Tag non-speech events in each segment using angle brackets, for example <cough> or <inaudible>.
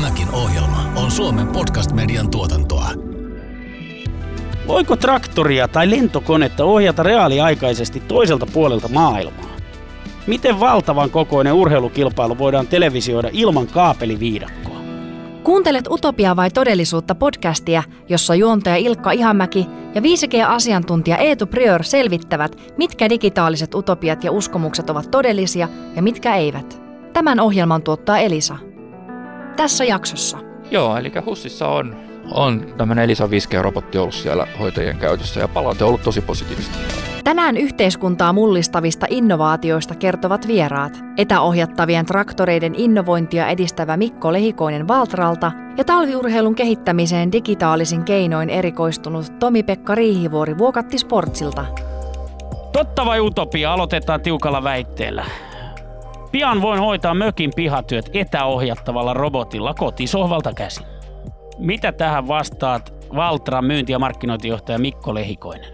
Tämäkin ohjelma on Suomen podcast-median tuotantoa. Voiko traktoria tai lentokonetta ohjata reaaliaikaisesti toiselta puolelta maailmaa? Miten valtavan kokoinen urheilukilpailu voidaan televisioida ilman kaapeliviidakkoa? Kuuntelet Utopia vai todellisuutta podcastia, jossa juontaja Ilkka Ihamäki ja 5G-asiantuntija Eetu Prior selvittävät, mitkä digitaaliset utopiat ja uskomukset ovat todellisia ja mitkä eivät. Tämän ohjelman tuottaa Elisa. Tässä jaksossa. Joo, eli HUSissa on, on tämmöinen Elisa 5G-robotti ollut siellä hoitajien käytössä ja palaute on ollut tosi positiivista. Tänään yhteiskuntaa mullistavista innovaatioista kertovat vieraat. Etäohjattavien traktoreiden innovointia edistävä Mikko Lehikoinen Valtralta ja talviurheilun kehittämiseen digitaalisin keinoin erikoistunut Tomi-Pekka Riihivuori Vuokatti Sportsilta. Totta vai utopia? Aloitetaan tiukalla väitteellä. Pian voin hoitaa mökin pihatyöt etäohjattavalla robotilla kotisohvalta käsin. Mitä tähän vastaat Valtran myynti- ja markkinointijohtaja Mikko Lehikoinen?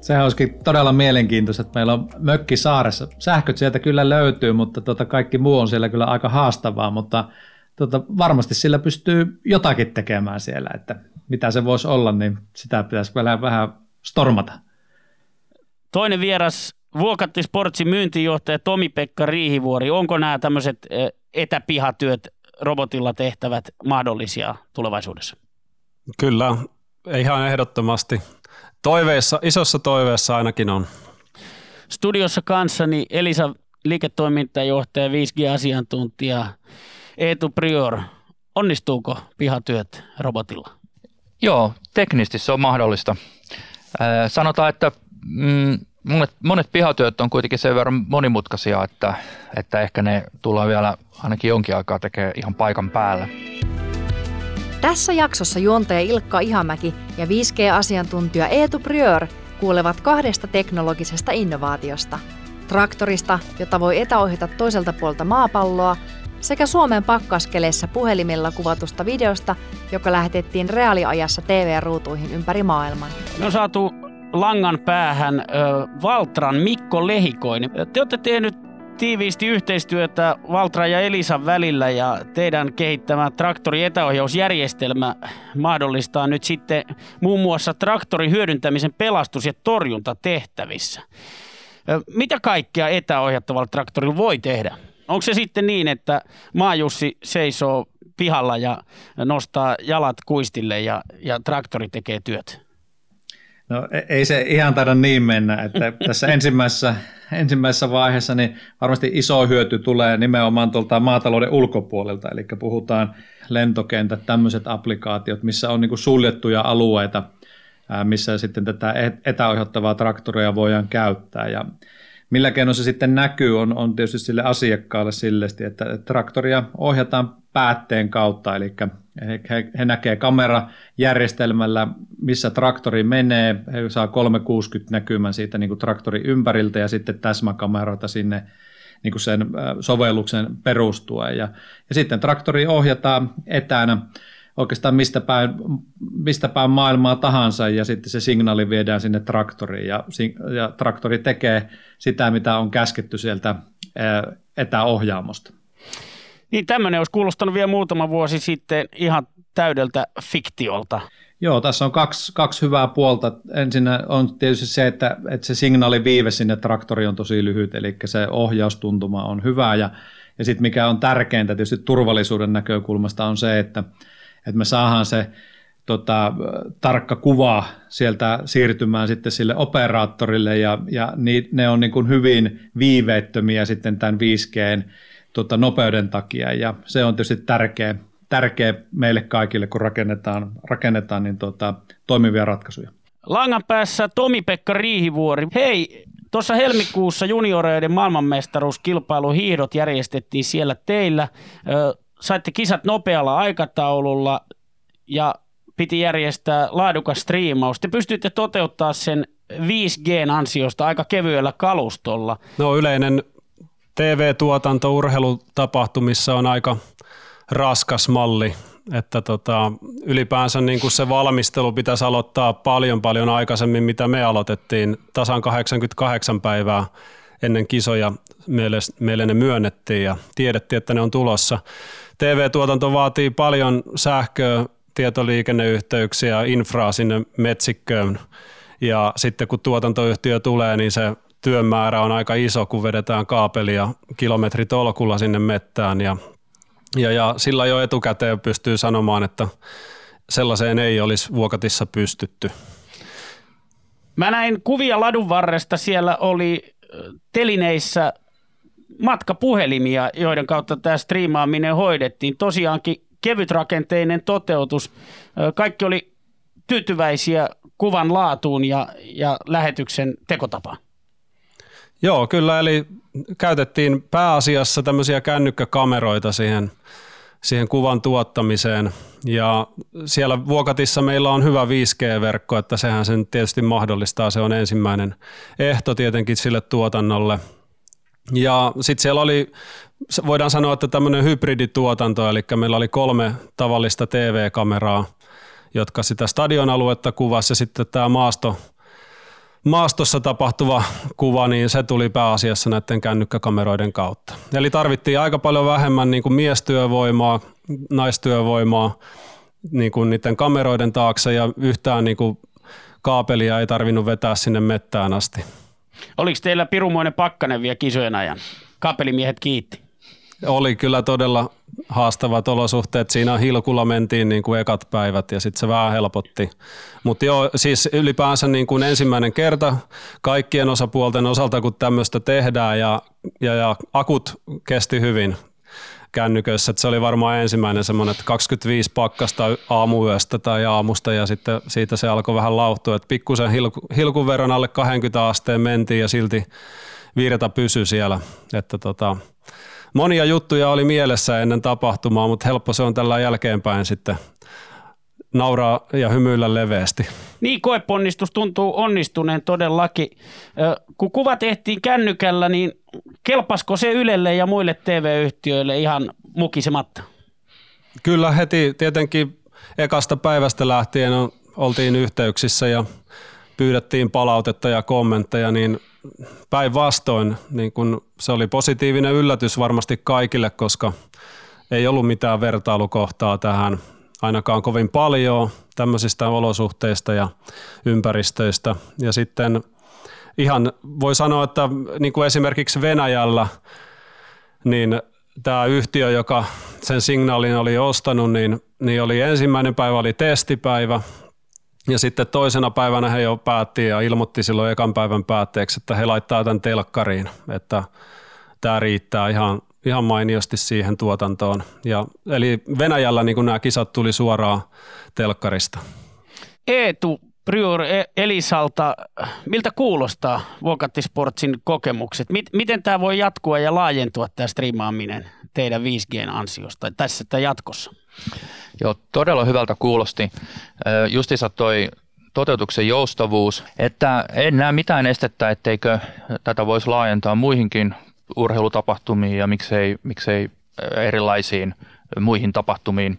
Sehän olisikin todella mielenkiintoista, että meillä on mökki saaressa. Sähköt sieltä kyllä löytyy, mutta tota kaikki muu on siellä kyllä aika haastavaa, mutta tota varmasti sillä pystyy jotakin tekemään siellä, että mitä se voisi olla, niin sitä pitäisi vielä vähän stormata. Toinen vieras, Vuokatti Sportsin myyntijohtaja Tomi-Pekka Riihivuori. Onko nämä tämmöiset etäpihatyöt robotilla tehtävät mahdollisia tulevaisuudessa? Kyllä, ihan ehdottomasti. Toiveessa, isossa toiveessa ainakin on. Studiossa kanssani Elisa liiketoimintajohtaja, 5G-asiantuntija Eetu Prior. Onnistuuko pihatyöt robotilla? Joo, teknisesti se on mahdollista. sanotaan, että mm, monet, monet pihatyöt on kuitenkin sen verran monimutkaisia, että, että ehkä ne tullaan vielä ainakin jonkin aikaa tekemään ihan paikan päällä. Tässä jaksossa juontaja Ilkka Ihamäki ja 5G-asiantuntija Eetu Priör kuulevat kahdesta teknologisesta innovaatiosta. Traktorista, jota voi etäohjata toiselta puolta maapalloa, sekä Suomen pakkaskeleessä puhelimella kuvatusta videosta, joka lähetettiin reaaliajassa TV-ruutuihin ympäri maailman. Me on saatu langan päähän äh, Valtran Mikko Lehikoinen. Te olette tehnyt tiiviisti yhteistyötä Valtra ja Elisan välillä ja teidän kehittämä traktori etäohjausjärjestelmä mahdollistaa nyt sitten muun muassa traktorin hyödyntämisen pelastus- ja torjuntatehtävissä. Mitä kaikkea etäohjattavalla traktorilla voi tehdä? Onko se sitten niin, että maajussi seisoo pihalla ja nostaa jalat kuistille ja, ja traktori tekee työt? No e- ei se ihan taida niin mennä, että tässä ensimmäisessä, ensimmäisessä vaiheessa niin varmasti iso hyöty tulee nimenomaan tuolta maatalouden ulkopuolelta, eli puhutaan lentokentät, tämmöiset applikaatiot, missä on niin suljettuja alueita, missä sitten tätä etäohjattavaa traktoria voidaan käyttää. Ja Millä keinoin se sitten näkyy, on, on tietysti sille asiakkaalle sillesti, että traktoria ohjataan päätteen kautta, eli he, he näkee kamerajärjestelmällä, missä traktori menee, he saa 360 näkymän siitä niin kuin traktorin ympäriltä ja sitten täsmäkameroita sinne niin kuin sen sovelluksen perustuen. Ja, ja sitten traktori ohjataan etänä oikeastaan mistä päin, mistä päin maailmaa tahansa ja sitten se signaali viedään sinne traktoriin ja, ja traktori tekee sitä, mitä on käsketty sieltä etäohjaamosta. Niin tämmöinen olisi kuulostanut vielä muutama vuosi sitten ihan täydeltä fiktiolta. Joo, tässä on kaksi, kaksi hyvää puolta. Ensin on tietysti se, että, että se signaaliviive sinne traktoriin on tosi lyhyt, eli se ohjaustuntuma on hyvä. Ja, ja sitten mikä on tärkeintä tietysti turvallisuuden näkökulmasta on se, että, että me saadaan se tota, tarkka kuva sieltä siirtymään sitten sille operaattorille ja, ja ni, ne on niin kuin hyvin viiveettömiä sitten tämän 5G tota, nopeuden takia ja se on tietysti tärkeä, tärkeä meille kaikille, kun rakennetaan, rakennetaan niin tota, toimivia ratkaisuja. Langan päässä Tomi-Pekka Riihivuori. Hei, tuossa helmikuussa junioreiden maailmanmestaruuskilpailu hiihdot järjestettiin siellä teillä. Saitte kisat nopealla aikataululla ja piti järjestää laadukas striimaus. Te pystyitte toteuttaa sen 5Gn ansiosta aika kevyellä kalustolla. No yleinen TV-tuotanto urheilutapahtumissa on aika raskas malli, että tota, ylipäänsä niin kuin se valmistelu pitäisi aloittaa paljon paljon aikaisemmin, mitä me aloitettiin, tasan 88 päivää ennen kisoja meille, meille ne myönnettiin ja tiedettiin, että ne on tulossa. TV-tuotanto vaatii paljon sähköä, tietoliikenneyhteyksiä, infraa sinne metsikköön. Ja sitten kun tuotantoyhtiö tulee, niin se työmäärä on aika iso, kun vedetään kaapelia kilometritolkulla sinne mettään. Ja, ja, ja sillä jo etukäteen pystyy sanomaan, että sellaiseen ei olisi Vuokatissa pystytty. Mä näin kuvia ladun varresta, siellä oli telineissä matkapuhelimia, joiden kautta tämä striimaaminen hoidettiin. Tosiaankin kevytrakenteinen toteutus. Kaikki oli tyytyväisiä kuvan laatuun ja, ja lähetyksen tekotapaan. Joo, kyllä, eli käytettiin pääasiassa tämmöisiä kännykkäkameroita siihen, siihen kuvan tuottamiseen. Ja siellä Vuokatissa meillä on hyvä 5G-verkko, että sehän sen tietysti mahdollistaa. Se on ensimmäinen ehto tietenkin sille tuotannolle. Ja sitten siellä oli, voidaan sanoa, että tämmöinen hybridituotanto, eli meillä oli kolme tavallista TV-kameraa, jotka sitä stadion aluetta kuvasi ja sitten tämä maasto, maastossa tapahtuva kuva, niin se tuli pääasiassa näiden kännykkäkameroiden kautta. Eli tarvittiin aika paljon vähemmän niin kuin miestyövoimaa, naistyövoimaa niin kuin niiden kameroiden taakse ja yhtään niin kuin kaapelia ei tarvinnut vetää sinne mettään asti. Oliko teillä pirumoinen pakkanen vielä kisojen ajan? Kaapelimiehet kiitti. Oli kyllä todella haastavat olosuhteet. Siinä hilkulla mentiin niin kuin ekat päivät ja sitten se vähän helpotti. Mutta joo, siis ylipäänsä niin kuin ensimmäinen kerta kaikkien osapuolten osalta, kun tämmöistä tehdään ja, ja, ja akut kesti hyvin kännyköissä. Et se oli varmaan ensimmäinen semmoinen, että 25 pakkasta aamuyöstä tai aamusta ja sitten siitä se alkoi vähän lauhtua. Että pikkusen hilku, hilkun verran alle 20 asteen mentiin ja silti virta pysyi siellä. Että tota, monia juttuja oli mielessä ennen tapahtumaa, mutta helppo se on tällä jälkeenpäin sitten nauraa ja hymyillä leveästi. Niin, koeponnistus tuntuu onnistuneen todellakin. Kun kuva tehtiin kännykällä, niin kelpasko se Ylelle ja muille TV-yhtiöille ihan mukisematta? Kyllä heti tietenkin ekasta päivästä lähtien oltiin yhteyksissä ja pyydettiin palautetta ja kommentteja, niin päinvastoin niin kun se oli positiivinen yllätys varmasti kaikille, koska ei ollut mitään vertailukohtaa tähän ainakaan kovin paljon tämmöisistä olosuhteista ja ympäristöistä. Ja sitten ihan voi sanoa, että niin kuin esimerkiksi Venäjällä, niin tämä yhtiö, joka sen signaalin oli ostanut, niin, niin oli ensimmäinen päivä oli testipäivä, ja sitten toisena päivänä he jo päätti ja ilmoitti silloin ekan päivän päätteeksi, että he laittaa tämän telkkariin, että tämä riittää ihan, ihan mainiosti siihen tuotantoon. Ja, eli Venäjällä niin nämä kisat tuli suoraan telkkarista. Eetu Prior e- Elisalta, miltä kuulostaa Vuokatti Sportsin kokemukset? Miten tämä voi jatkua ja laajentua tämä striimaaminen teidän 5Gn ansiosta tässä tai jatkossa? Joo, todella hyvältä kuulosti. Justiinsa toi toteutuksen joustavuus, että en näe mitään estettä, etteikö tätä voisi laajentaa muihinkin urheilutapahtumiin ja miksei, miksei erilaisiin muihin tapahtumiin.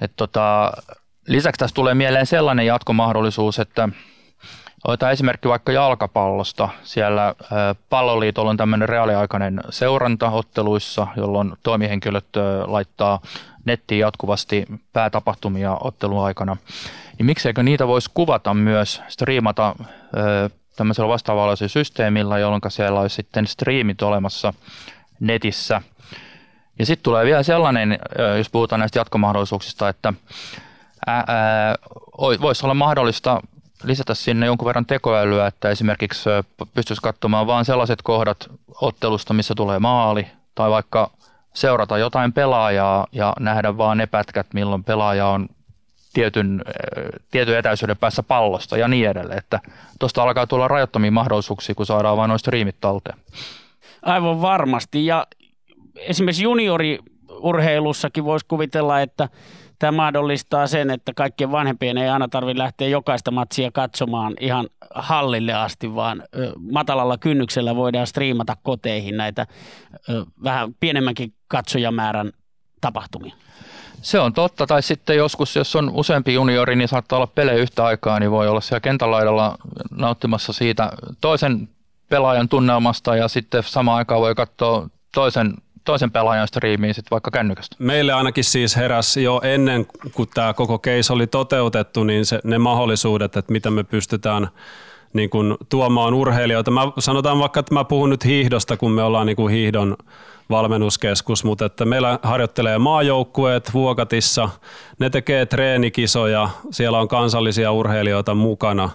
Et tota, lisäksi tässä tulee mieleen sellainen jatkomahdollisuus, että Otetaan esimerkki vaikka jalkapallosta. Siellä palloliitolla on tämmöinen reaaliaikainen seuranta otteluissa, jolloin toimihenkilöt laittaa nettiin jatkuvasti päätapahtumia ottelun aikana. Niin mikseikö niitä voisi kuvata myös, striimata tämmöisellä vastaavalla systeemillä, jolloin siellä olisi sitten striimit olemassa netissä. Ja sitten tulee vielä sellainen, jos puhutaan näistä jatkomahdollisuuksista, että voisi olla mahdollista lisätä sinne jonkun verran tekoälyä, että esimerkiksi pystyisi katsomaan vain sellaiset kohdat ottelusta, missä tulee maali, tai vaikka seurata jotain pelaajaa ja nähdä vaan ne pätkät, milloin pelaaja on tietyn, tietyn etäisyyden päässä pallosta ja niin edelleen. Että tuosta alkaa tulla rajoittomia mahdollisuuksia, kun saadaan vain noista riimit talteen. Aivan varmasti. Ja esimerkiksi junioriurheilussakin voisi kuvitella, että Tämä mahdollistaa sen, että kaikkien vanhempien ei aina tarvitse lähteä jokaista matsia katsomaan ihan hallille asti, vaan matalalla kynnyksellä voidaan striimata koteihin näitä vähän pienemmänkin katsojamäärän tapahtumia. Se on totta, tai sitten joskus, jos on useampi juniori, niin saattaa olla pelejä yhtä aikaa, niin voi olla siellä kentälaidalla nauttimassa siitä toisen pelaajan tunnelmasta ja sitten samaan aikaan voi katsoa toisen toisen pelaajan striimiin sitten vaikka kännykästä? Meille ainakin siis heräsi jo ennen kuin tämä koko case oli toteutettu, niin se, ne mahdollisuudet, että mitä me pystytään niin kuin tuomaan urheilijoita. Mä sanotaan vaikka, että mä puhun nyt hiihdosta, kun me ollaan niin kuin hiihdon valmennuskeskus, mutta että meillä harjoittelee maajoukkueet Vuokatissa, ne tekee treenikisoja, siellä on kansallisia urheilijoita mukana.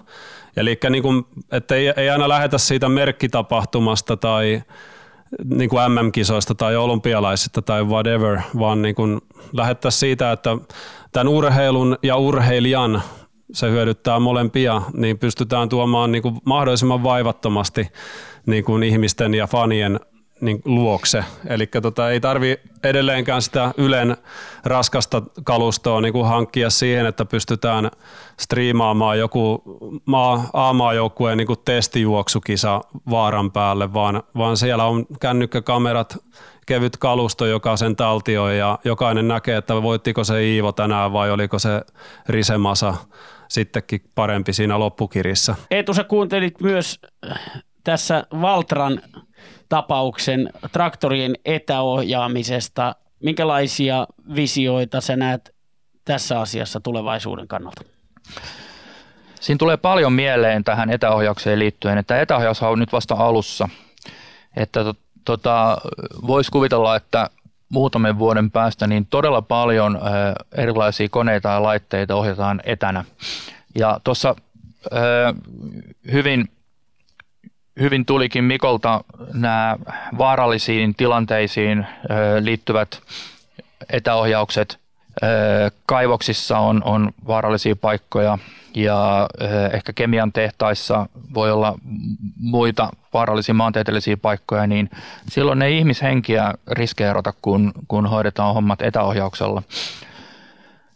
Eli niin kuin, että ei, ei aina lähetä siitä merkkitapahtumasta tai niin kuin MM-kisoista tai olympialaisista tai whatever, vaan niin kuin lähettäisiin siitä, että tämän urheilun ja urheilijan se hyödyttää molempia, niin pystytään tuomaan niin kuin mahdollisimman vaivattomasti niin kuin ihmisten ja fanien niin luokse. Eli tota, ei tarvi edelleenkään sitä Ylen raskasta kalustoa niin hankkia siihen, että pystytään striimaamaan joku maa, A-maajoukkueen niin kuin testijuoksukisa vaaran päälle, vaan, vaan siellä on kännykkäkamerat, kevyt kalusto, joka sen taltioi ja jokainen näkee, että voittiko se Iivo tänään vai oliko se Risemasa sittenkin parempi siinä loppukirissä. Eetu, sä kuuntelit myös tässä Valtran tapauksen traktorien etäohjaamisesta. Minkälaisia visioita sä näet tässä asiassa tulevaisuuden kannalta? Siinä tulee paljon mieleen tähän etäohjaukseen liittyen, että etäohjaus on nyt vasta alussa. Että to, tota, voisi kuvitella, että muutaman vuoden päästä niin todella paljon erilaisia koneita ja laitteita ohjataan etänä. Ja tuossa hyvin hyvin tulikin Mikolta nämä vaarallisiin tilanteisiin liittyvät etäohjaukset. Kaivoksissa on, on vaarallisia paikkoja ja ehkä kemian tehtaissa voi olla muita vaarallisia maantieteellisiä paikkoja, niin silloin ne ihmishenkiä riskeerata, kun, kun hoidetaan hommat etäohjauksella.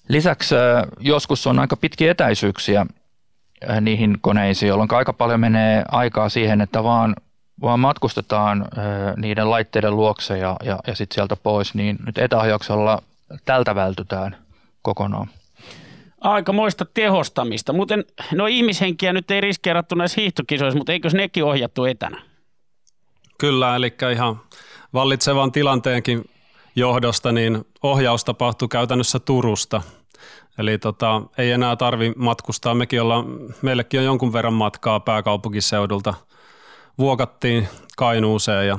Lisäksi joskus on aika pitkiä etäisyyksiä niihin koneisiin, jolloin aika paljon menee aikaa siihen, että vaan, vaan matkustetaan äh, niiden laitteiden luokse ja, ja, ja sitten sieltä pois, niin nyt etäohjauksella tältä vältytään kokonaan. Aikamoista tehostamista. Muuten no ihmishenkiä nyt ei riskeerattu näissä hiihtokisoissa, mutta eikö nekin ohjattu etänä? Kyllä, eli ihan vallitsevan tilanteenkin johdosta, niin ohjaus tapahtui käytännössä Turusta – Eli tota, ei enää tarvi matkustaa. Mekin ollaan, meillekin on jonkun verran matkaa pääkaupunkiseudulta. Vuokattiin Kainuuseen ja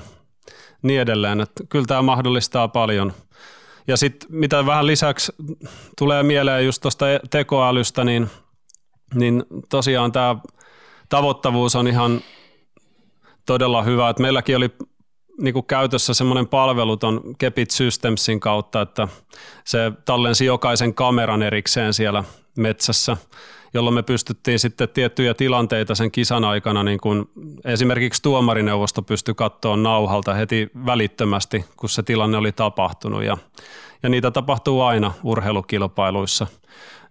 niin edelleen. Että kyllä tämä mahdollistaa paljon. Ja sitten mitä vähän lisäksi tulee mieleen just tuosta tekoälystä, niin, niin tosiaan tämä tavoittavuus on ihan todella hyvä. Et meilläkin oli niin kuin käytössä semmoinen palveluton Kepit Systemsin kautta, että se tallensi jokaisen kameran erikseen siellä metsässä, jolloin me pystyttiin sitten tiettyjä tilanteita sen kisan aikana, niin kuin esimerkiksi tuomarineuvosto pystyi katsoa nauhalta heti välittömästi, kun se tilanne oli tapahtunut ja, ja niitä tapahtuu aina urheilukilpailuissa.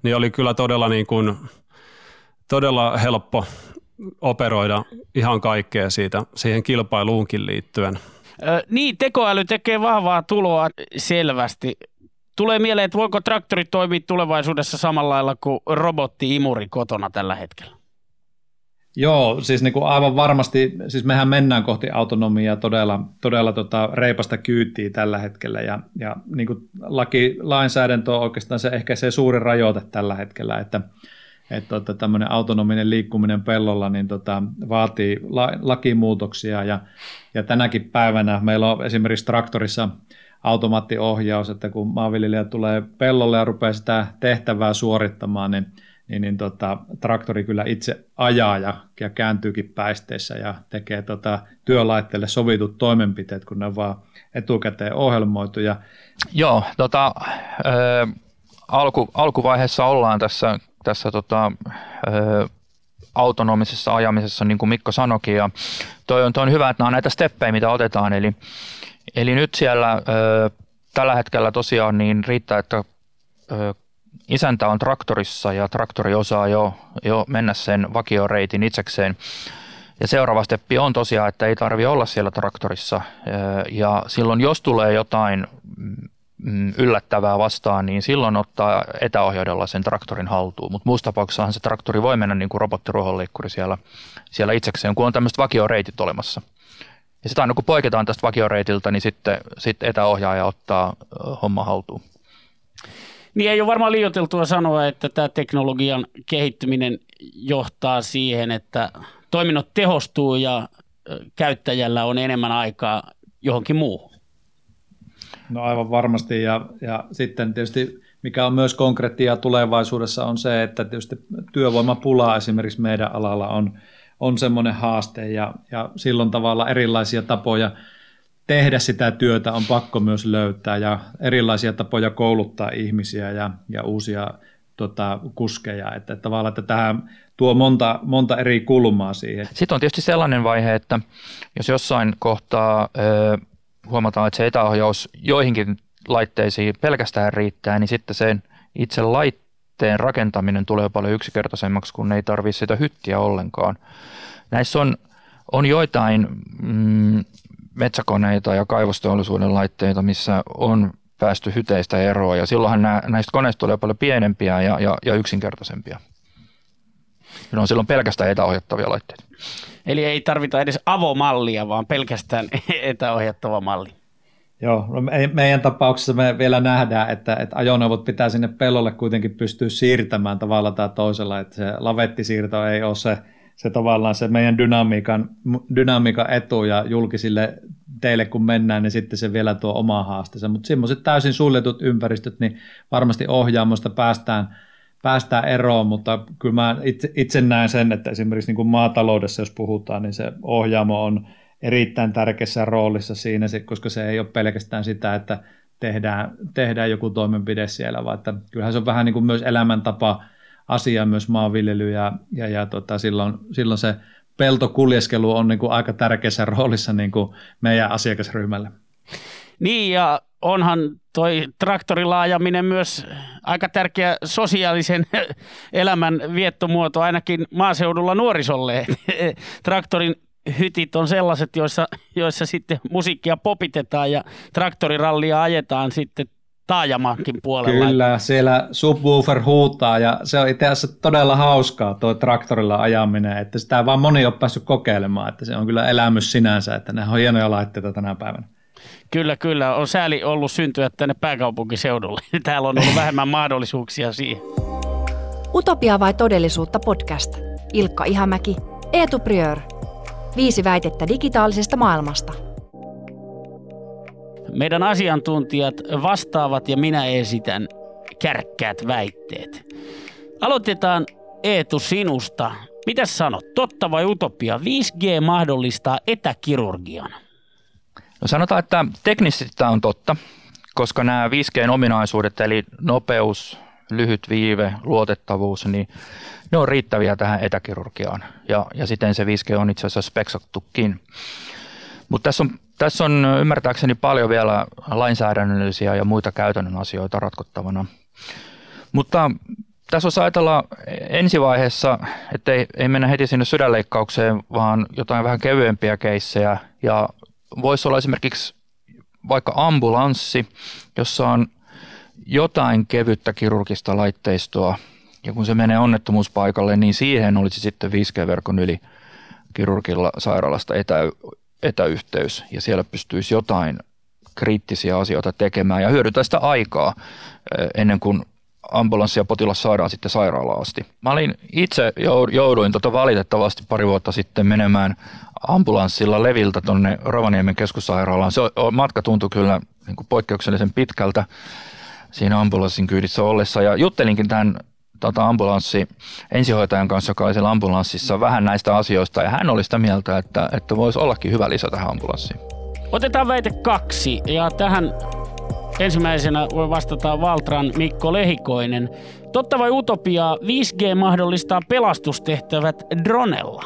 Niin oli kyllä todella, niin kuin, todella helppo operoida ihan kaikkea siitä siihen kilpailuunkin liittyen. niin, tekoäly tekee vahvaa tuloa selvästi. Tulee mieleen, että voiko traktori toimia tulevaisuudessa samalla lailla kuin robotti-imuri kotona tällä hetkellä? Joo, siis niin kuin aivan varmasti, siis mehän mennään kohti autonomiaa todella, todella tota reipasta kyytiä tällä hetkellä ja, ja niin kuin laki, lainsäädäntö on oikeastaan se ehkä se suuri rajoite tällä hetkellä, että että tota, tämmöinen autonominen liikkuminen pellolla niin tota, vaatii la, lakimuutoksia ja, ja tänäkin päivänä meillä on esimerkiksi traktorissa automaattiohjaus, että kun maanviljelijä tulee pellolle ja rupeaa sitä tehtävää suorittamaan, niin, niin, niin tota, traktori kyllä itse ajaa ja, ja kääntyykin päisteissä ja tekee tota, työlaitteelle sovitut toimenpiteet, kun ne on vaan etukäteen ohjelmoitu. Ja... Joo, tota, ö, alku, alkuvaiheessa ollaan tässä tässä tota, ö, autonomisessa ajamisessa, niin kuin Mikko sanoikin, ja toi on, toi on hyvä, että nämä on näitä steppejä, mitä otetaan, eli, eli nyt siellä ö, tällä hetkellä tosiaan niin riittää, että ö, isäntä on traktorissa ja traktori osaa jo, jo mennä sen vakioreitin itsekseen. Ja seuraava steppi on tosiaan, että ei tarvi olla siellä traktorissa. Ja silloin jos tulee jotain yllättävää vastaan, niin silloin ottaa etäohjaudella sen traktorin haltuun. Mutta muussa tapauksessahan se traktori voi mennä niin kuin robottiruohonleikkuri siellä, siellä itsekseen, kun on tämmöiset vakioreitit olemassa. Ja sitten aina kun poiketaan tästä vakioreitiltä, niin sitten, sitten etäohjaaja ottaa homma haltuun. Niin ei ole varmaan liioiteltua sanoa, että tämä teknologian kehittyminen johtaa siihen, että toiminnot tehostuu ja käyttäjällä on enemmän aikaa johonkin muuhun. No aivan varmasti. Ja, ja sitten tietysti mikä on myös konkreettia tulevaisuudessa on se, että tietysti työvoimapula esimerkiksi meidän alalla on, on semmoinen haaste. Ja, ja silloin tavalla erilaisia tapoja tehdä sitä työtä on pakko myös löytää ja erilaisia tapoja kouluttaa ihmisiä ja, ja uusia tota, kuskeja, että, että tavallaan että tähän tuo monta, monta eri kulmaa siihen. Sitten on tietysti sellainen vaihe, että jos jossain kohtaa huomataan, että se etäohjaus joihinkin laitteisiin pelkästään riittää, niin sitten sen itse laitteen rakentaminen tulee paljon yksinkertaisemmaksi, kun ei tarvitse sitä hyttiä ollenkaan. Näissä on, on joitain mm, metsäkoneita ja kaivosteollisuuden laitteita, missä on päästy hyteistä eroon ja silloinhan nämä, näistä koneista tulee paljon pienempiä ja, ja, ja yksinkertaisempia. Ne on silloin pelkästään etäohjattavia laitteita. Eli ei tarvita edes avomallia, vaan pelkästään <laughs> etäohjattava malli. Joo, no meidän tapauksessa me vielä nähdään, että, että ajoneuvot pitää sinne pellolle kuitenkin pystyä siirtämään tavalla tai toisella, että se lavettisiirto ei ole se, se tavallaan se meidän dynamiikan, dynamiikan etu ja julkisille teille kun mennään, niin sitten se vielä tuo oma haasteensa, mutta semmoiset täysin suljetut ympäristöt, niin varmasti ohjaamosta päästään, päästään eroon, mutta kyllä mä itse, itse näen sen, että esimerkiksi niin kuin maataloudessa, jos puhutaan, niin se ohjaamo on erittäin tärkeässä roolissa siinä, koska se ei ole pelkästään sitä, että tehdään, tehdään joku toimenpide siellä, vaan että kyllähän se on vähän niin kuin myös elämäntapa asia myös maanviljely ja, ja, ja tota, silloin, silloin se peltokuljeskelu on niin kuin aika tärkeässä roolissa niin kuin meidän asiakasryhmälle. Niin ja onhan toi traktorilaajaminen myös aika tärkeä sosiaalisen <laughs> elämän viettomuoto ainakin maaseudulla nuorisolle. <laughs> Traktorin hytit on sellaiset, joissa, joissa sitten musiikkia popitetaan ja traktorirallia ajetaan sitten taajamankin puolella. Kyllä, siellä subwoofer huutaa ja se on itse asiassa todella hauskaa tuo traktorilla ajaminen, että sitä vaan moni on päässyt kokeilemaan, että se on kyllä elämys sinänsä, että ne on hienoja laitteita tänä päivänä. Kyllä, kyllä. On sääli ollut syntyä tänne pääkaupunkiseudulle. <laughs> Täällä on ollut vähemmän mahdollisuuksia siihen. Utopia vai todellisuutta podcast. Ilkka Ihamäki, Eetu Priör. Viisi väitettä digitaalisesta maailmasta. Meidän asiantuntijat vastaavat ja minä esitän kärkkäät väitteet. Aloitetaan Eetu sinusta. Mitä sanot, totta vai utopia? 5G mahdollistaa etäkirurgian. No sanotaan, että teknisesti tämä on totta, koska nämä 5G-ominaisuudet, eli nopeus, lyhyt viive, luotettavuus, niin ne on riittäviä tähän etäkirurgiaan. Ja, ja siten se 5G on itse asiassa speksattukin. Mutta tässä on, tässä on ymmärtääkseni paljon vielä lainsäädännöllisiä ja muita käytännön asioita ratkottavana. Mutta tässä on ajatella ensivaiheessa, että ei, ei mennä heti sinne sydänleikkaukseen, vaan jotain vähän kevyempiä keissejä. Ja voisi olla esimerkiksi vaikka ambulanssi, jossa on jotain kevyttä kirurgista laitteistoa, ja kun se menee onnettomuuspaikalle, niin siihen olisi sitten 5G-verkon yli kirurgilla sairaalasta etä, etäyhteys ja siellä pystyisi jotain kriittisiä asioita tekemään ja hyödyntää sitä aikaa eh, ennen kuin ambulanssi ja potilas saadaan sitten sairaalaan asti. Mä olin itse jouduin tota valitettavasti pari vuotta sitten menemään ambulanssilla Leviltä tuonne Rovaniemen keskussairaalaan. Se matka tuntui kyllä niin kuin poikkeuksellisen pitkältä siinä ambulanssin kyydissä ollessa ja juttelinkin tämän tota, ambulanssi ensihoitajan kanssa, joka oli siellä ambulanssissa, vähän näistä asioista ja hän oli sitä mieltä, että, että voisi ollakin hyvä lisä tähän ambulanssiin. Otetaan väite kaksi ja tähän ensimmäisenä voi vastata Valtran Mikko Lehikoinen. Totta vai utopia 5G mahdollistaa pelastustehtävät dronella?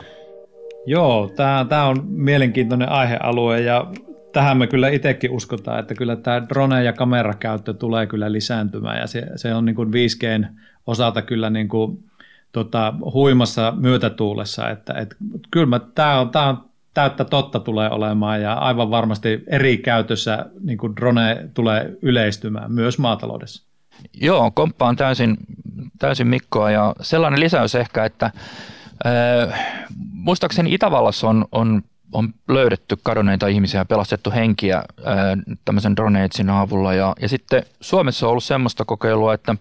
Joo, tämä on mielenkiintoinen aihealue ja tähän me kyllä itsekin uskotaan, että kyllä tämä drone- ja kamerakäyttö tulee kyllä lisääntymään ja se, se on niin kuin 5Gn osalta kyllä niin kuin, tota, huimassa myötätuulessa, että et, kyllä tämä on, tää on täyttä totta tulee olemaan ja aivan varmasti eri käytössä niin kuin drone tulee yleistymään myös maataloudessa. Joo, komppaan täysin, täysin Mikkoa ja sellainen lisäys ehkä, että äh, muistaakseni Itävallassa on, on, on löydetty kadonneita ihmisiä ja pelastettu henkiä äh, tämmöisen droneitsin avulla ja, ja sitten Suomessa on ollut semmoista kokeilua, että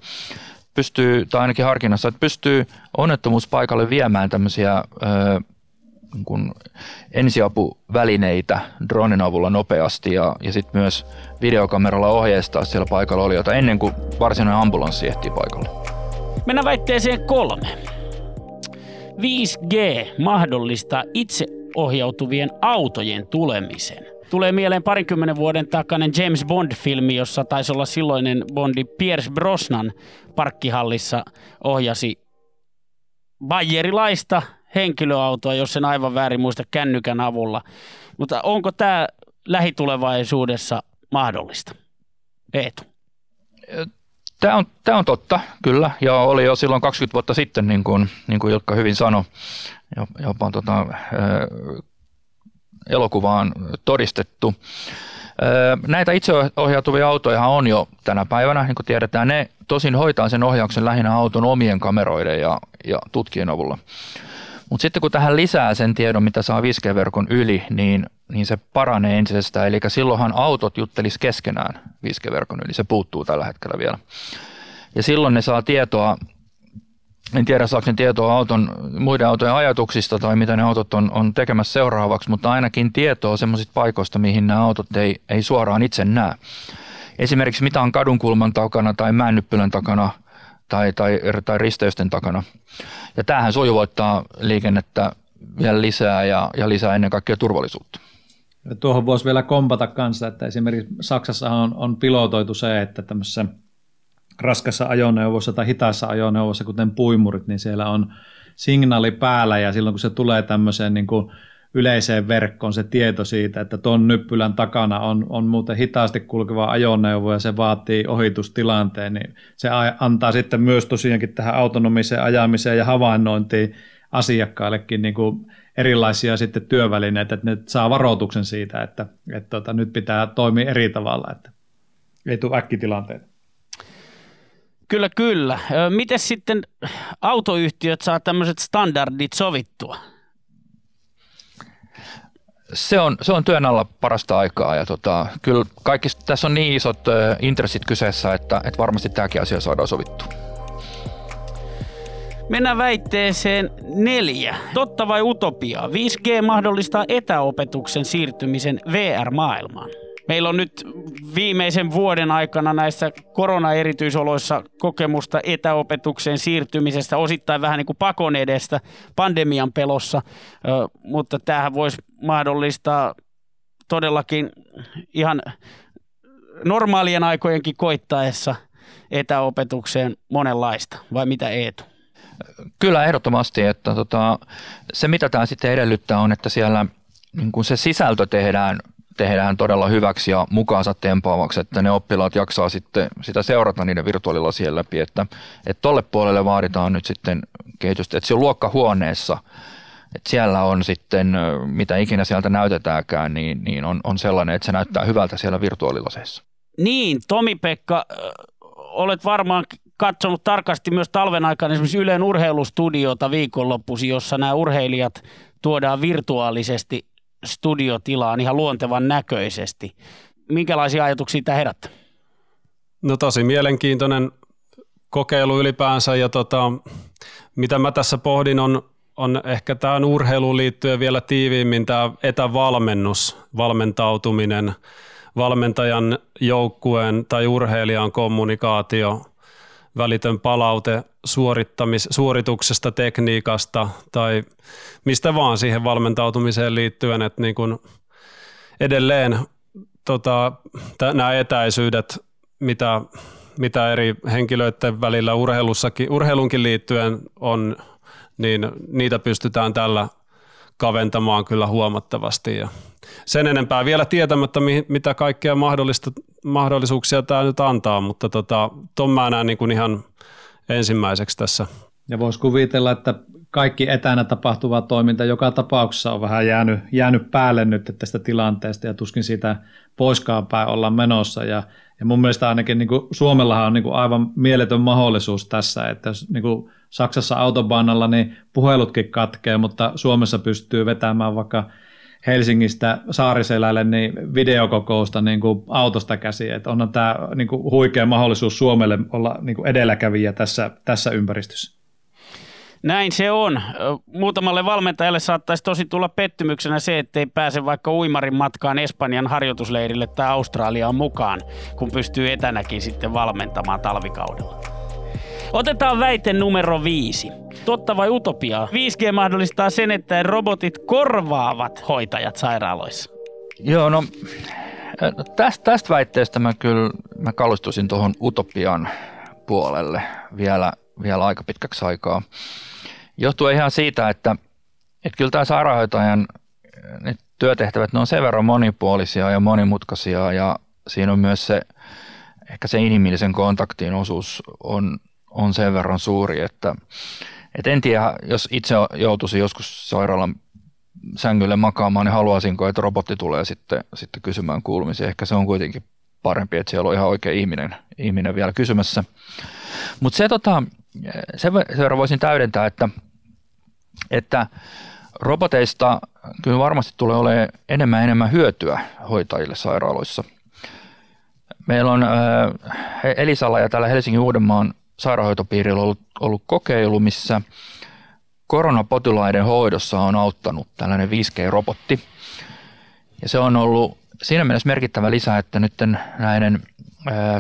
pystyy, tai ainakin harkinnassa, että pystyy onnettomuuspaikalle viemään tämmöisiä ö, niin ensiapuvälineitä dronen avulla nopeasti ja, ja sitten myös videokameralla ohjeistaa siellä paikalla olijoita ennen kuin varsinainen ambulanssi ehtii paikalle. Mennään väitteeseen kolme. 5G mahdollistaa itseohjautuvien autojen tulemisen. Tulee mieleen parikymmenen vuoden takainen James Bond-filmi, jossa taisi olla silloinen Bondi Pierce Brosnan parkkihallissa ohjasi Bayerilaista henkilöautoa, jos en aivan väärin muista kännykän avulla. Mutta onko tämä lähitulevaisuudessa mahdollista? Eetu. Tämä on, tämä on totta, kyllä, ja oli jo silloin 20 vuotta sitten, niin kuin, niin kuin Ilkka hyvin sanoi, jopa tota, elokuvaan todistettu. Näitä itseohjautuvia autoja on jo tänä päivänä, niin kuin tiedetään. Ne tosin hoitaa sen ohjauksen lähinnä auton omien kameroiden ja, ja tutkien avulla. Mutta sitten kun tähän lisää sen tiedon, mitä saa 5G-verkon yli, niin, niin se paranee entisestään. Eli silloinhan autot juttelis keskenään 5G-verkon yli. Se puuttuu tällä hetkellä vielä. Ja silloin ne saa tietoa en tiedä saako ne tietoa auton, muiden autojen ajatuksista tai mitä ne autot on, on tekemässä seuraavaksi, mutta ainakin tietoa semmoisista paikoista, mihin nämä autot ei, ei suoraan itse näe. Esimerkiksi mitä on kadunkulman takana tai mäännyppylän takana tai, tai, tai risteysten takana. Ja tämähän sujuvoittaa liikennettä vielä lisää ja, ja lisää ennen kaikkea turvallisuutta. Ja tuohon voisi vielä kompata kanssa, että esimerkiksi Saksassa on, on pilotoitu se, että tämmöisessä – raskassa ajoneuvossa tai hitaassa ajoneuvossa, kuten puimurit, niin siellä on signaali päällä ja silloin kun se tulee tämmöiseen niin kuin yleiseen verkkoon se tieto siitä, että tuon nyppylän takana on, on muuten hitaasti kulkeva ajoneuvo ja se vaatii ohitustilanteen, niin se antaa sitten myös tosiaankin tähän autonomiseen ajamiseen ja havainnointiin asiakkaillekin niin kuin erilaisia sitten työvälineitä, että ne saa varoituksen siitä, että, että tota, nyt pitää toimia eri tavalla, että ei tule äkkitilanteita. Kyllä, kyllä. Miten sitten autoyhtiöt saa tämmöiset standardit sovittua? Se on, se on työn alla parasta aikaa ja tota, kyllä kaikki, tässä on niin isot ö, intressit kyseessä, että, että varmasti tämäkin asia saadaan sovittua. Mennään väitteeseen neljä. Totta vai utopia? 5G mahdollistaa etäopetuksen siirtymisen VR-maailmaan. Meillä on nyt viimeisen vuoden aikana näissä korona-erityisoloissa kokemusta etäopetukseen siirtymisestä, osittain vähän niin kuin pakon edestä pandemian pelossa, mutta tämähän voisi mahdollistaa todellakin ihan normaalien aikojenkin koittaessa etäopetukseen monenlaista, vai mitä Eetu? Kyllä ehdottomasti, että tota, se mitä tämä sitten edellyttää on, että siellä niin kun se sisältö tehdään tehdään todella hyväksi ja mukaansa tempaavaksi, että ne oppilaat jaksaa sitten sitä seurata niiden virtuaalilasien läpi, että, tolle puolelle vaaditaan nyt sitten kehitystä, että siellä luokkahuoneessa, että siellä on sitten, mitä ikinä sieltä näytetäänkään, niin, niin on, on sellainen, että se näyttää hyvältä siellä virtuaalilaseissa. Niin, Tomi-Pekka, olet varmaan katsonut tarkasti myös talven aikana esimerkiksi Ylen urheilustudiota viikonloppuisin, jossa nämä urheilijat tuodaan virtuaalisesti studiotilaan ihan luontevan näköisesti. Minkälaisia ajatuksia tämä herättää? No tosi mielenkiintoinen kokeilu ylipäänsä ja tota, mitä mä tässä pohdin on, on ehkä tähän urheiluun liittyen vielä tiiviimmin tämä etävalmennus, valmentautuminen, valmentajan joukkueen tai urheilijan kommunikaatio – välitön palaute suorittamis, suorituksesta, tekniikasta tai mistä vaan siihen valmentautumiseen liittyen, että niin kuin edelleen tota, nämä etäisyydet, mitä, mitä eri henkilöiden välillä urheilussakin, urheilunkin liittyen on, niin niitä pystytään tällä kaventamaan kyllä huomattavasti. Ja sen enempää vielä tietämättä, mitä kaikkea mahdollista, mahdollisuuksia tämä nyt antaa, mutta tota, ton mä näen niin kuin ihan ensimmäiseksi tässä. Ja voisi kuvitella, että kaikki etänä tapahtuva toiminta joka tapauksessa on vähän jäänyt, jäänyt päälle nyt tästä tilanteesta ja tuskin siitä poiskaan päin ollaan menossa. Ja, ja mun mielestä ainakin niin kuin Suomellahan on niin kuin aivan mieletön mahdollisuus tässä, että jos niin kuin Saksassa autobaanalla niin puhelutkin katkee, mutta Suomessa pystyy vetämään vaikka Helsingistä Saariselälle niin videokokousta niin kuin autosta käsiin. Että onhan tämä niin kuin huikea mahdollisuus Suomelle olla niin kuin edelläkävijä tässä, tässä ympäristössä. Näin se on. Muutamalle valmentajalle saattaisi tosi tulla pettymyksenä se, ettei pääse vaikka uimarin matkaan Espanjan harjoitusleirille tai Australiaan mukaan, kun pystyy etänäkin sitten valmentamaan talvikaudella. Otetaan väite numero viisi. Totta vai utopiaa? 5G mahdollistaa sen, että robotit korvaavat hoitajat sairaaloissa. Joo, no tästä, tästä väitteestä mä kyllä mä kallistuisin tuohon utopian puolelle vielä, vielä aika pitkäksi aikaa. Johtuu ihan siitä, että, että kyllä tämä sairaanhoitajan ne työtehtävät ne on sen verran monipuolisia ja monimutkaisia ja siinä on myös se, ehkä se inhimillisen kontaktin osuus on, on sen verran suuri, että et en tiedä, jos itse joutuisi joskus sairaalan sängylle makaamaan, niin haluaisinko, että robotti tulee sitten, sitten kysymään kuulumisia. Ehkä se on kuitenkin parempi, että siellä on ihan oikea ihminen, ihminen vielä kysymässä. Mutta se, tota, sen verran voisin täydentää, että, että roboteista kyllä varmasti tulee olemaan enemmän enemmän hyötyä hoitajille sairaaloissa. Meillä on Elisalla ja täällä Helsingin Uudenmaan sairaanhoitopiirillä ollut, ollut kokeilu, missä koronapotilaiden hoidossa on auttanut tällainen 5G-robotti. Ja se on ollut siinä mielessä merkittävä lisä, että nyt näiden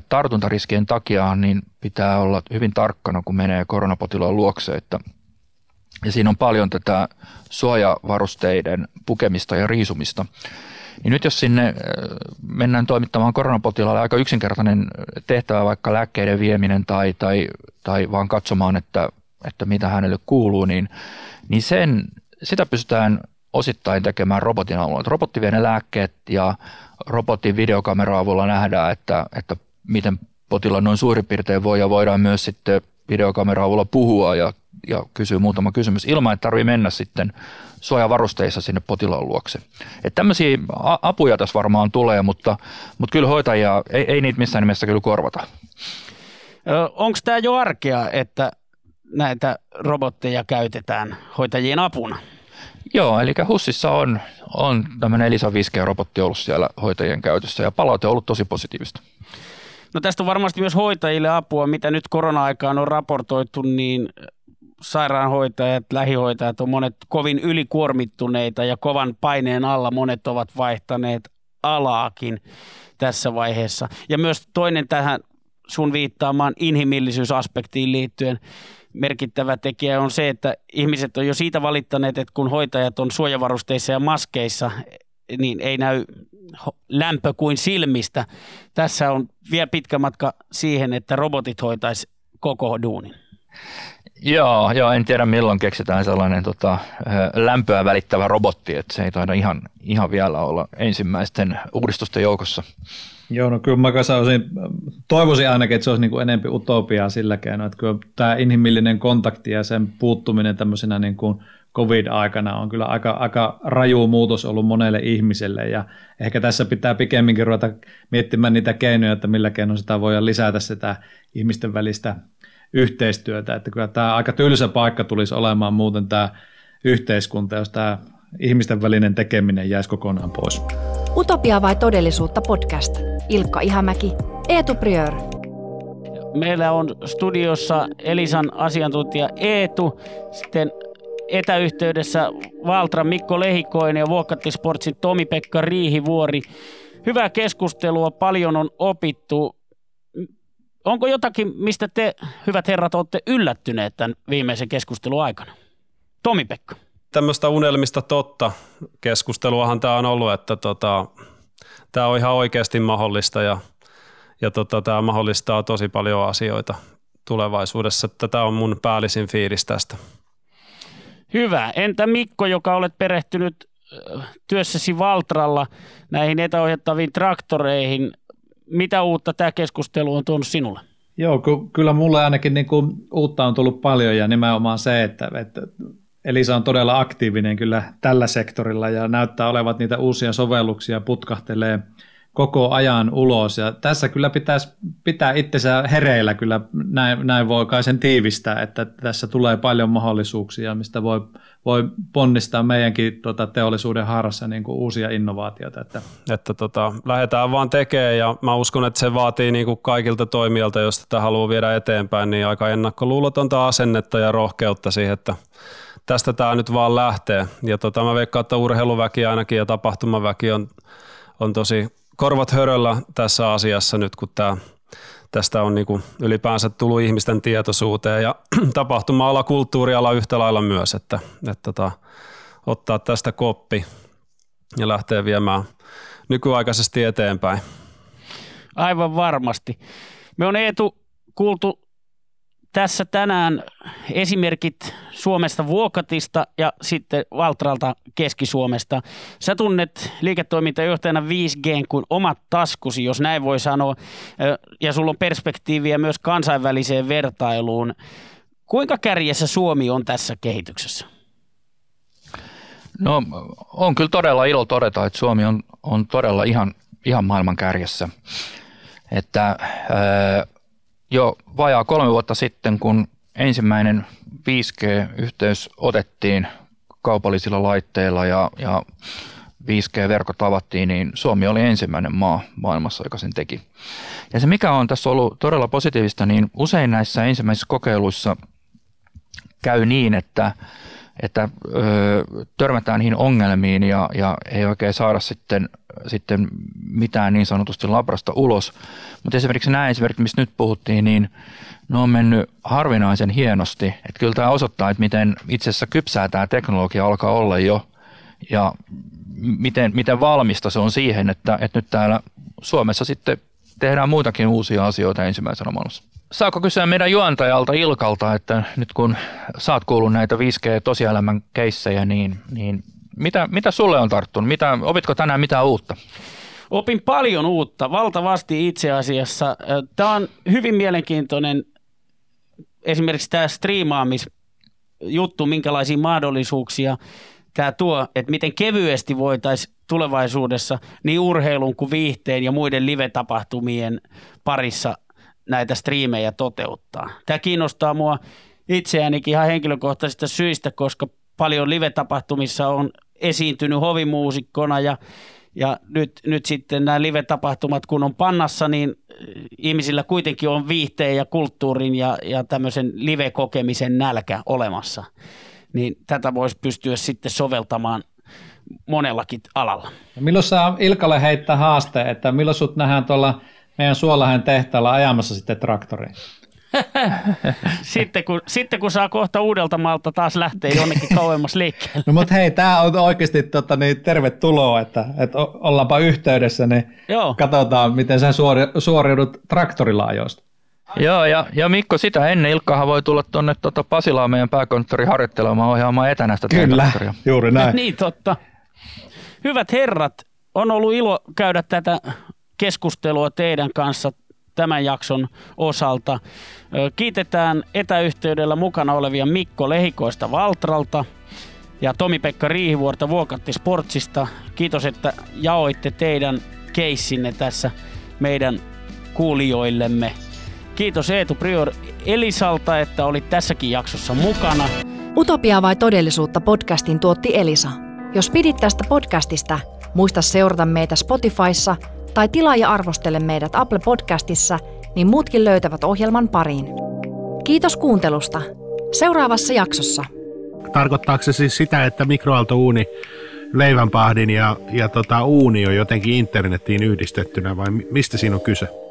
tartuntariskien takia niin pitää olla hyvin tarkkana, kun menee koronapotilaan luokse. Että, ja siinä on paljon tätä suojavarusteiden pukemista ja riisumista. Niin nyt jos sinne mennään toimittamaan koronapotilaalle aika yksinkertainen tehtävä, vaikka lääkkeiden vieminen tai, tai, tai vaan katsomaan, että, että mitä hänelle kuuluu, niin, niin sen, sitä pystytään osittain tekemään robotin avulla. Robotti vie ne lääkkeet ja robotin videokamera avulla nähdään, että, että miten potilaan noin suurin piirtein voi ja voidaan myös sitten videokamera avulla puhua ja, ja kysyä muutama kysymys ilman, että tarvii mennä sitten suojavarusteissa sinne potilaan luokse. Että tämmöisiä apuja tässä varmaan tulee, mutta, mutta kyllä hoitajia, ei, ei niitä missään nimessä kyllä korvata. Onko tämä jo arkea, että näitä robotteja käytetään hoitajien apuna? Joo, eli HUSissa on, on tämmöinen Elisa 5G-robotti ollut siellä hoitajien käytössä ja palaute on ollut tosi positiivista. No tästä on varmasti myös hoitajille apua, mitä nyt korona-aikaan on raportoitu, niin sairaanhoitajat, lähihoitajat on monet kovin ylikuormittuneita ja kovan paineen alla monet ovat vaihtaneet alaakin tässä vaiheessa. Ja myös toinen tähän sun viittaamaan inhimillisyysaspektiin liittyen merkittävä tekijä on se, että ihmiset on jo siitä valittaneet, että kun hoitajat on suojavarusteissa ja maskeissa, niin ei näy lämpö kuin silmistä. Tässä on vielä pitkä matka siihen, että robotit hoitaisi koko duunin. Joo, joo, en tiedä milloin keksitään sellainen tota, lämpöä välittävä robotti, että se ei taida ihan, ihan vielä olla ensimmäisten uudistusten joukossa. Joo, no kyllä mä olisin, toivoisin ainakin, että se olisi niin kuin enempi utopiaa sillä keinoin, että kyllä tämä inhimillinen kontakti ja sen puuttuminen tämmöisenä niin kuin covid-aikana on kyllä aika, aika raju muutos ollut monelle ihmiselle ja ehkä tässä pitää pikemminkin ruveta miettimään niitä keinoja, että millä keinoin sitä voidaan lisätä sitä ihmisten välistä yhteistyötä, että kyllä tämä aika tylsä paikka tulisi olemaan muuten tämä yhteiskunta, jos tämä ihmisten välinen tekeminen jäisi kokonaan pois. Utopia vai todellisuutta podcast. Ilkka Ihamäki, Eetu Priör. Meillä on studiossa Elisan asiantuntija Eetu, sitten etäyhteydessä Valtra Mikko Lehikoinen ja Vuokatti Sportsin Tomi-Pekka Riihivuori. Hyvää keskustelua, paljon on opittu. Onko jotakin, mistä te, hyvät herrat, olette yllättyneet tämän viimeisen keskustelun aikana? Tomi-Pekka. Tämmöistä unelmista totta keskusteluahan tämä on ollut, että tota, tämä on ihan oikeasti mahdollista ja, ja tota, tämä mahdollistaa tosi paljon asioita tulevaisuudessa. Tätä on mun päällisin fiilis tästä. Hyvä. Entä Mikko, joka olet perehtynyt työssäsi Valtralla näihin etäohjattaviin traktoreihin, mitä uutta tämä keskustelu on tuonut sinulle? Joo, ky- kyllä mulle ainakin niin kuin uutta on tullut paljon ja nimenomaan se, että, että Elisa on todella aktiivinen kyllä tällä sektorilla ja näyttää olevat niitä uusia sovelluksia putkahtelee koko ajan ulos. Ja tässä kyllä pitäisi pitää itsensä hereillä, kyllä näin, näin voi kai sen tiivistää, että tässä tulee paljon mahdollisuuksia, mistä voi, voi ponnistaa meidänkin tuota, teollisuuden haarassa niin kuin uusia innovaatioita. Että, että tota, lähdetään vaan tekemään ja mä uskon, että se vaatii niin kuin kaikilta toimijalta, jos tätä haluaa viedä eteenpäin, niin aika ennakkoluulotonta asennetta ja rohkeutta siihen, että tästä tämä nyt vaan lähtee. Ja tota, mä veikkaan, että urheiluväki ainakin ja tapahtumaväki on, on tosi korvat höröllä tässä asiassa nyt, kun tämä tästä on niin kuin ylipäänsä tullut ihmisten tietoisuuteen ja <clears throat> tapahtuma-ala, kulttuuriala yhtä lailla myös, että, että tota, ottaa tästä koppi ja lähtee viemään nykyaikaisesti eteenpäin. Aivan varmasti. Me on Eetu kuultu tässä tänään esimerkit Suomesta Vuokatista ja sitten Valtralta Keski-Suomesta. Sä tunnet liiketoimintajohtajana 5G kuin omat taskusi, jos näin voi sanoa, ja sulla on perspektiiviä myös kansainväliseen vertailuun. Kuinka kärjessä Suomi on tässä kehityksessä? No on kyllä todella ilo todeta, että Suomi on, on todella ihan, ihan maailman kärjessä. Että jo vajaa kolme vuotta sitten, kun ensimmäinen 5G-yhteys otettiin kaupallisilla laitteilla ja, ja 5G-verkot avattiin, niin Suomi oli ensimmäinen maa maailmassa, joka sen teki. Ja se mikä on tässä ollut todella positiivista, niin usein näissä ensimmäisissä kokeiluissa käy niin, että, että ö, törmätään niihin ongelmiin ja, ja ei oikein saada sitten, sitten mitään niin sanotusti labrasta ulos. Mutta esimerkiksi nämä esimerkit, mistä nyt puhuttiin, niin ne on mennyt harvinaisen hienosti. Että kyllä tämä osoittaa, että miten itse asiassa kypsää tämä teknologia alkaa olla jo ja miten, miten valmista se on siihen, että, että nyt täällä Suomessa sitten tehdään muitakin uusia asioita ensimmäisenä maailmassa. Saako kysyä meidän juontajalta Ilkalta, että nyt kun saat kuullut näitä 5G-tosielämän keissejä, niin, niin mitä, mitä sulle on tarttunut? Mitä, opitko tänään mitään uutta? Opin paljon uutta, valtavasti itse asiassa. Tämä on hyvin mielenkiintoinen esimerkiksi tämä striimaamisjuttu, minkälaisia mahdollisuuksia tämä tuo, että miten kevyesti voitaisiin tulevaisuudessa niin urheilun kuin viihteen ja muiden live-tapahtumien parissa näitä striimejä toteuttaa. Tämä kiinnostaa mua itseäänikin ihan henkilökohtaisista syistä, koska paljon live-tapahtumissa on esiintynyt hovimuusikkona ja, ja nyt, nyt sitten nämä live-tapahtumat kun on pannassa, niin ihmisillä kuitenkin on viihteen ja kulttuurin ja, ja tämmöisen live-kokemisen nälkä olemassa. Niin tätä voisi pystyä sitten soveltamaan monellakin alalla. Milloin saa Ilkalle heittää haaste, että milloin sut nähdään tuolla meidän Suolahen tehtaalla ajamassa sitten traktoriin? <laughs> sitten, kun, sitten kun saa kohta uudelta maalta taas lähteä jonnekin kauemmas liikkeelle. No mutta hei, tämä on oikeasti tota, niin, tervetuloa, että, että ollaanpa yhteydessä, niin Joo. katsotaan, miten sä suori, suoriudut traktorilla ajoista. Joo, ja, ja Mikko, sitä ennen Ilkkahan voi tulla tuonne tuota Pasilaan meidän pääkonttori harjoittelemaan ohjaamaan etänä sitä Kyllä, juuri näin. <laughs> niin totta. Hyvät herrat, on ollut ilo käydä tätä keskustelua teidän kanssa tämän jakson osalta. Kiitetään etäyhteydellä mukana olevia Mikko Lehikoista Valtralta ja Tomi-Pekka Riihivuorta Vuokatti Sportsista. Kiitos, että jaoitte teidän keissinne tässä meidän kuulijoillemme. Kiitos Eetu Prior Elisalta, että olit tässäkin jaksossa mukana. Utopia vai todellisuutta podcastin tuotti Elisa. Jos pidit tästä podcastista, muista seurata meitä Spotifyssa – tai tilaa ja arvostele meidät Apple Podcastissa, niin muutkin löytävät ohjelman pariin. Kiitos kuuntelusta. Seuraavassa jaksossa. Tarkoittaako se siis sitä, että mikroaaltouuni, leivänpahdin ja, ja tota, uuni on jotenkin internettiin yhdistettynä vai mistä siinä on kyse?